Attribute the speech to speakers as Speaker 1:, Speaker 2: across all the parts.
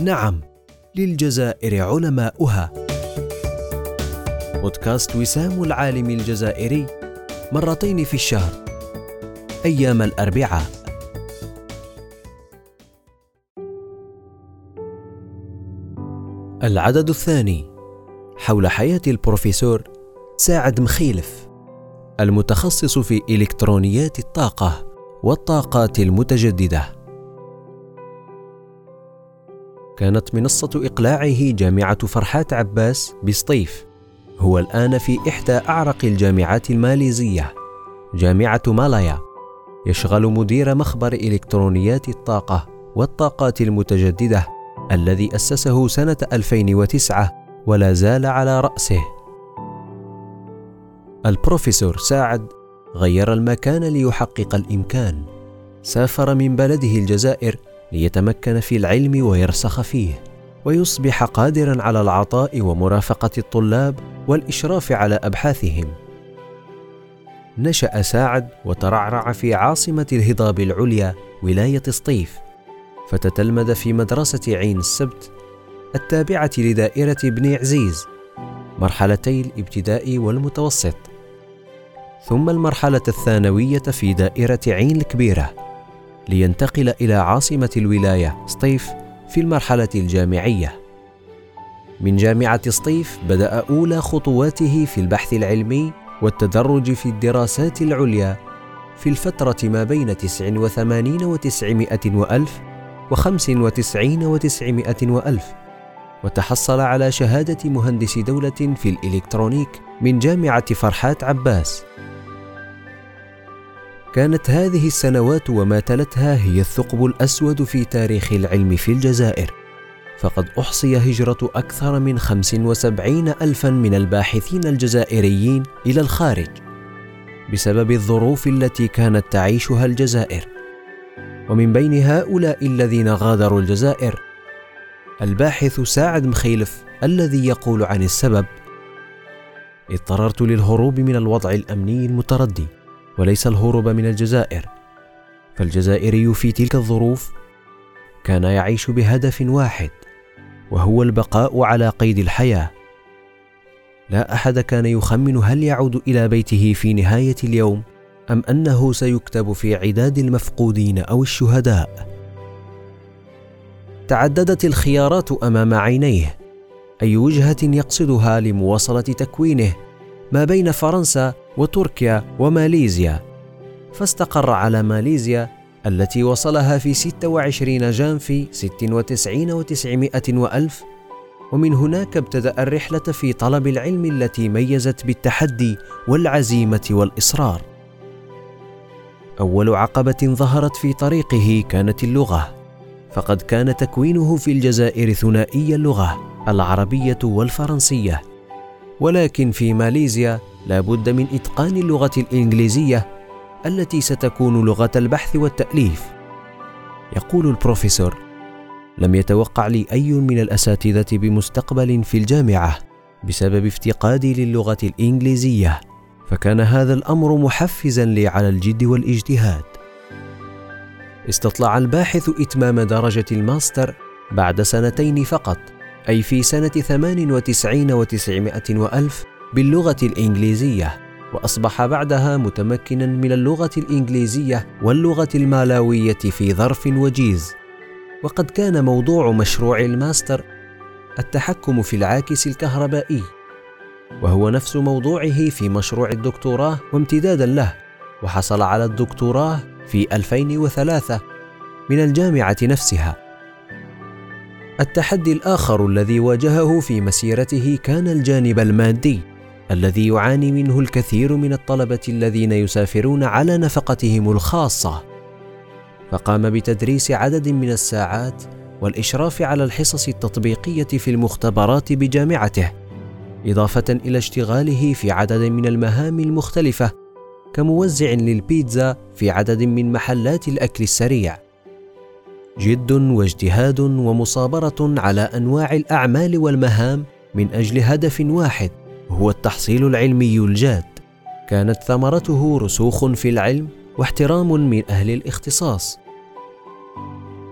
Speaker 1: نعم للجزائر علماؤها. بودكاست وسام العالم الجزائري مرتين في الشهر أيام الأربعاء. العدد الثاني حول حياة البروفيسور ساعد مخيلف المتخصص في إلكترونيات الطاقة والطاقات المتجددة. كانت منصة إقلاعه جامعة فرحات عباس بسطيف. هو الآن في إحدى أعرق الجامعات الماليزية جامعة مالايا. يشغل مدير مخبر إلكترونيات الطاقة والطاقات المتجددة الذي أسسه سنة 2009 ولا زال على رأسه. البروفيسور ساعد غير المكان ليحقق الإمكان. سافر من بلده الجزائر ليتمكن في العلم ويرسخ فيه ويصبح قادرا على العطاء ومرافقة الطلاب والإشراف على أبحاثهم. نشأ ساعد وترعرع في عاصمة الهضاب العليا ولاية سطيف فتتلمذ في مدرسة عين السبت التابعة لدائرة بني عزيز مرحلتي الابتدائي والمتوسط ثم المرحلة الثانوية في دائرة عين الكبيرة. لينتقل إلى عاصمة الولاية سطيف في المرحلة الجامعية. من جامعة سطيف بدأ أولى خطواته في البحث العلمي والتدرج في الدراسات العليا في الفترة ما بين 89 و 900 وألف و 95 و 900 وألف وتحصل على شهادة مهندس دولة في الإلكترونيك من جامعة فرحات عباس كانت هذه السنوات وما تلتها هي الثقب الأسود في تاريخ العلم في الجزائر. فقد أحصي هجرة أكثر من 75 ألفا من الباحثين الجزائريين إلى الخارج بسبب الظروف التي كانت تعيشها الجزائر. ومن بين هؤلاء الذين غادروا الجزائر الباحث ساعد مخيلف الذي يقول عن السبب اضطررت للهروب من الوضع الأمني المتردي. وليس الهروب من الجزائر. فالجزائري في تلك الظروف كان يعيش بهدف واحد وهو البقاء على قيد الحياة. لا أحد كان يخمن هل يعود إلى بيته في نهاية اليوم أم أنه سيكتب في عداد المفقودين أو الشهداء. تعددت الخيارات أمام عينيه. أي وجهة يقصدها لمواصلة تكوينه؟ ما بين فرنسا وتركيا وماليزيا. فاستقر على ماليزيا التي وصلها في 26 جانفي 96 و900 وألف. ومن هناك ابتدأ الرحلة في طلب العلم التي ميزت بالتحدي والعزيمة والإصرار. أول عقبة ظهرت في طريقه كانت اللغة، فقد كان تكوينه في الجزائر ثنائي اللغة العربية والفرنسية، ولكن في ماليزيا لا بد من إتقان اللغة الإنجليزية التي ستكون لغة البحث والتأليف. يقول البروفيسور لم يتوقع لي أي من الأساتذة بمستقبل في الجامعة بسبب افتقادي للغة الإنجليزية فكان هذا الأمر محفزا لي على الجد والإجتهاد. استطاع الباحث إتمام درجة الماستر بعد سنتين فقط أي في سنة 98 وتسعمائة وألف باللغة الإنجليزية وأصبح بعدها متمكنا من اللغة الإنجليزية واللغة المالاوية في ظرف وجيز. وقد كان موضوع مشروع الماستر التحكم في العاكس الكهربائي وهو نفس موضوعه في مشروع الدكتوراه وامتدادا له وحصل على الدكتوراه في 2003 من الجامعة نفسها. التحدي الآخر الذي واجهه في مسيرته كان الجانب المادي. الذي يعاني منه الكثير من الطلبة الذين يسافرون على نفقتهم الخاصة. فقام بتدريس عدد من الساعات والإشراف على الحصص التطبيقية في المختبرات بجامعته إضافة إلى اشتغاله في عدد من المهام المختلفة كموزع للبيتزا في عدد من محلات الأكل السريع. جد واجتهاد ومصابرة على أنواع الأعمال والمهام من أجل هدف واحد هو التحصيل العلمي الجاد. كانت ثمرته رسوخ في العلم واحترام من أهل الاختصاص.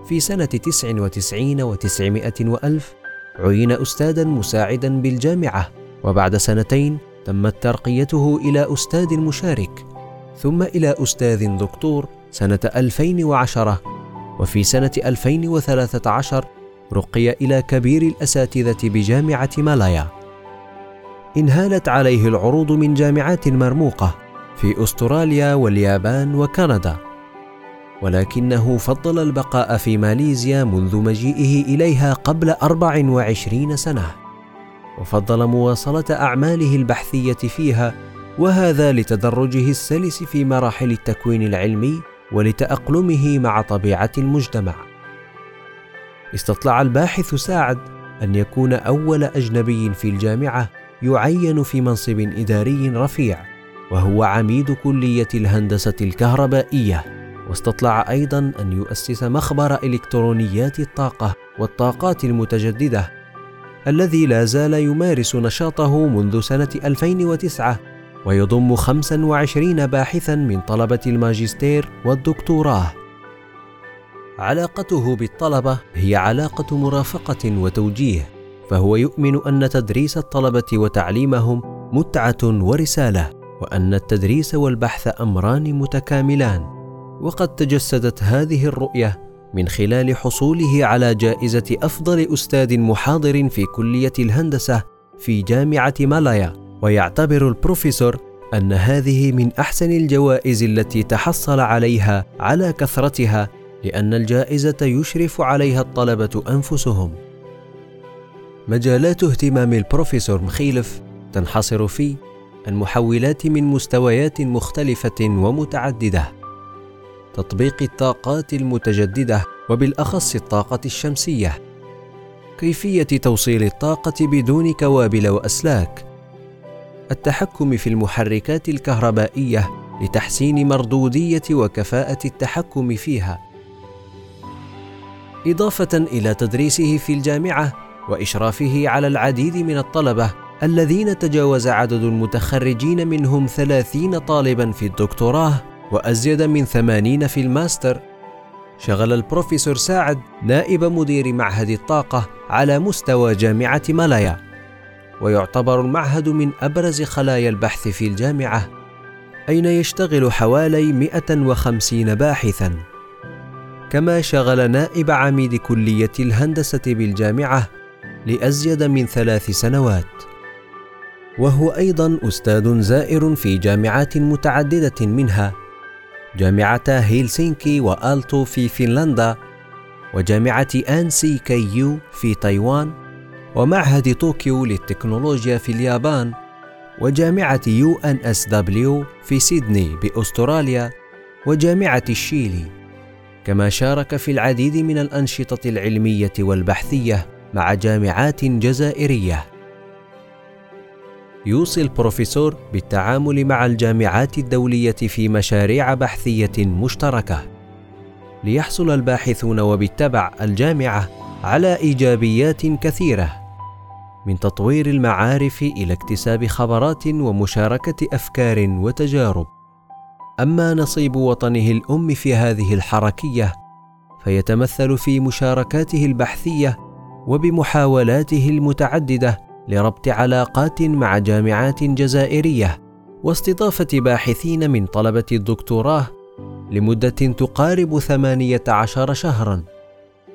Speaker 1: في سنة تسع وتسعين وتسعمائة وألف عين أستاذا مساعدا بالجامعة وبعد سنتين تمت ترقيته إلى أستاذ مشارك ثم إلى أستاذ دكتور سنة 2010 وفي سنة 2013 رقي إلى كبير الأساتذة بجامعة مالايا. انهالت عليه العروض من جامعات مرموقة في أستراليا واليابان وكندا ولكنه فضل البقاء في ماليزيا منذ مجيئه إليها قبل 24 سنة وفضل مواصلة أعماله البحثية فيها وهذا لتدرجه السلس في مراحل التكوين العلمي ولتأقلمه مع طبيعة المجتمع. استطلع الباحث ساعد أن يكون أول أجنبي في الجامعة يعين في منصب إداري رفيع، وهو عميد كلية الهندسة الكهربائية، واستطلع أيضا أن يؤسس مخبر إلكترونيات الطاقة والطاقات المتجددة، الذي لا زال يمارس نشاطه منذ سنة 2009 ويضم 25 باحثا من طلبة الماجستير والدكتوراه. علاقته بالطلبة هي علاقة مرافقة وتوجيه، فهو يؤمن أن تدريس الطلبة وتعليمهم متعة ورسالة، وأن التدريس والبحث أمران متكاملان. وقد تجسدت هذه الرؤية من خلال حصوله على جائزة أفضل أستاذ محاضر في كلية الهندسة في جامعة مالايا ويعتبر البروفيسور أن هذه من أحسن الجوائز التي تحصل عليها على كثرتها لأن الجائزة يشرف عليها الطلبة أنفسهم مجالات اهتمام البروفيسور مخيلف تنحصر في المحولات من مستويات مختلفة ومتعددة. تطبيق الطاقات المتجددة وبالأخص الطاقة الشمسية. كيفية توصيل الطاقة بدون كوابل وأسلاك. التحكم في المحركات الكهربائية لتحسين مردودية وكفاءة التحكم فيها. إضافة إلى تدريسه في الجامعة وإشرافه على العديد من الطلبة الذين تجاوز عدد المتخرجين منهم ثلاثين طالبا في الدكتوراه وأزيد من ثمانين في الماستر. شغل البروفيسور ساعد نائب مدير معهد الطاقة على مستوى جامعة مالايا. ويعتبر المعهد من أبرز خلايا البحث في الجامعة أين يشتغل حوالي 150 باحثاً. كما شغل نائب عميد كلية الهندسة بالجامعة لأزيد من ثلاث سنوات. وهو أيضا أستاذ زائر في جامعات متعددة منها جامعتا هيلسينكي وآلتو في فنلندا وجامعة آنسي كيو في تايوان ومعهد طوكيو للتكنولوجيا في اليابان وجامعة يو أن أس دبليو في سيدني بأستراليا وجامعة الشيلي. كما شارك في العديد من الأنشطة العلمية والبحثية. مع جامعات جزائرية. يوصي البروفيسور بالتعامل مع الجامعات الدولية في مشاريع بحثية مشتركة. ليحصل الباحثون وبالتبع الجامعة على إيجابيات كثيرة. من تطوير المعارف إلى اكتساب خبرات ومشاركة أفكار وتجارب. أما نصيب وطنه الأم في هذه الحركية فيتمثل في مشاركاته البحثية وبمحاولاته المتعددة لربط علاقات مع جامعات جزائرية واستضافة باحثين من طلبة الدكتوراه لمدة تقارب ثمانية عشر شهرا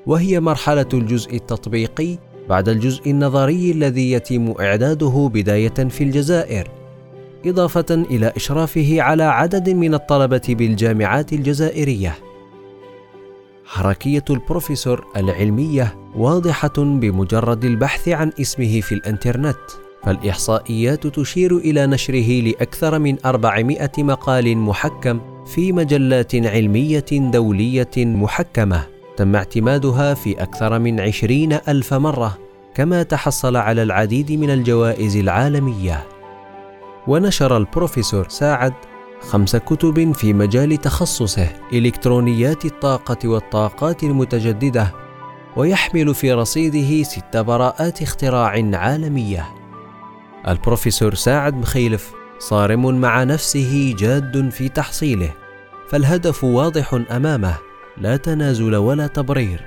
Speaker 1: وهي مرحلة الجزء التطبيقي بعد الجزء النظري الذي يتم إعداده بداية في الجزائر إضافة إلى إشرافه على عدد من الطلبة بالجامعات الجزائرية. حركية البروفيسور العلمية واضحة بمجرد البحث عن اسمه في الإنترنت، فالإحصائيات تشير إلى نشره لأكثر من 400 مقال محكم في مجلات علمية دولية محكمة. تم اعتمادها في أكثر من عشرين ألف مرة كما تحصل على العديد من الجوائز العالمية ونشر البروفيسور ساعد خمس كتب في مجال تخصصه إلكترونيات الطاقة والطاقات المتجددة ويحمل في رصيده ست براءات اختراع عالمية. البروفيسور ساعد مخيلف صارم مع نفسه جاد في تحصيله فالهدف واضح أمامه لا تنازل ولا تبرير.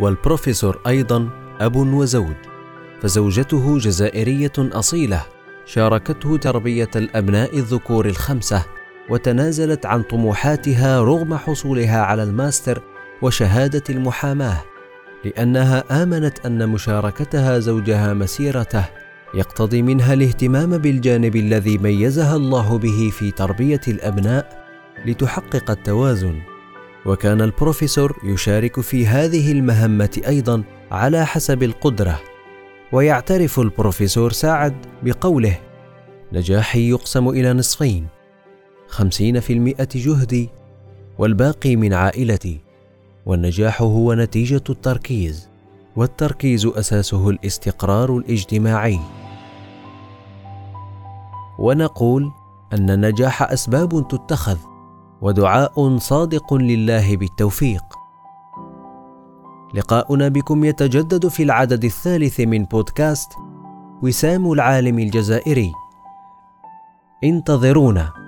Speaker 1: والبروفيسور أيضا أب وزوج فزوجته جزائرية أصيلة شاركته تربية الأبناء الذكور الخمسة وتنازلت عن طموحاتها رغم حصولها على الماستر وشهادة المحاماة لأنها آمنت أن مشاركتها زوجها مسيرته يقتضي منها الاهتمام بالجانب الذي ميزها الله به في تربية الأبناء لتحقق التوازن. وكان البروفيسور يشارك في هذه المهمة أيضا على حسب القدرة. ويعترف البروفيسور سعد بقوله نجاحي يقسم إلى نصفين خمسين في المئة جهدي والباقي من عائلتي والنجاح هو نتيجة التركيز والتركيز أساسه الاستقرار الاجتماعي. ونقول أن النجاح أسباب تتخذ ودعاء صادق لله بالتوفيق. لقاؤنا بكم يتجدد في العدد الثالث من بودكاست وسام العالم الجزائري. انتظرونا.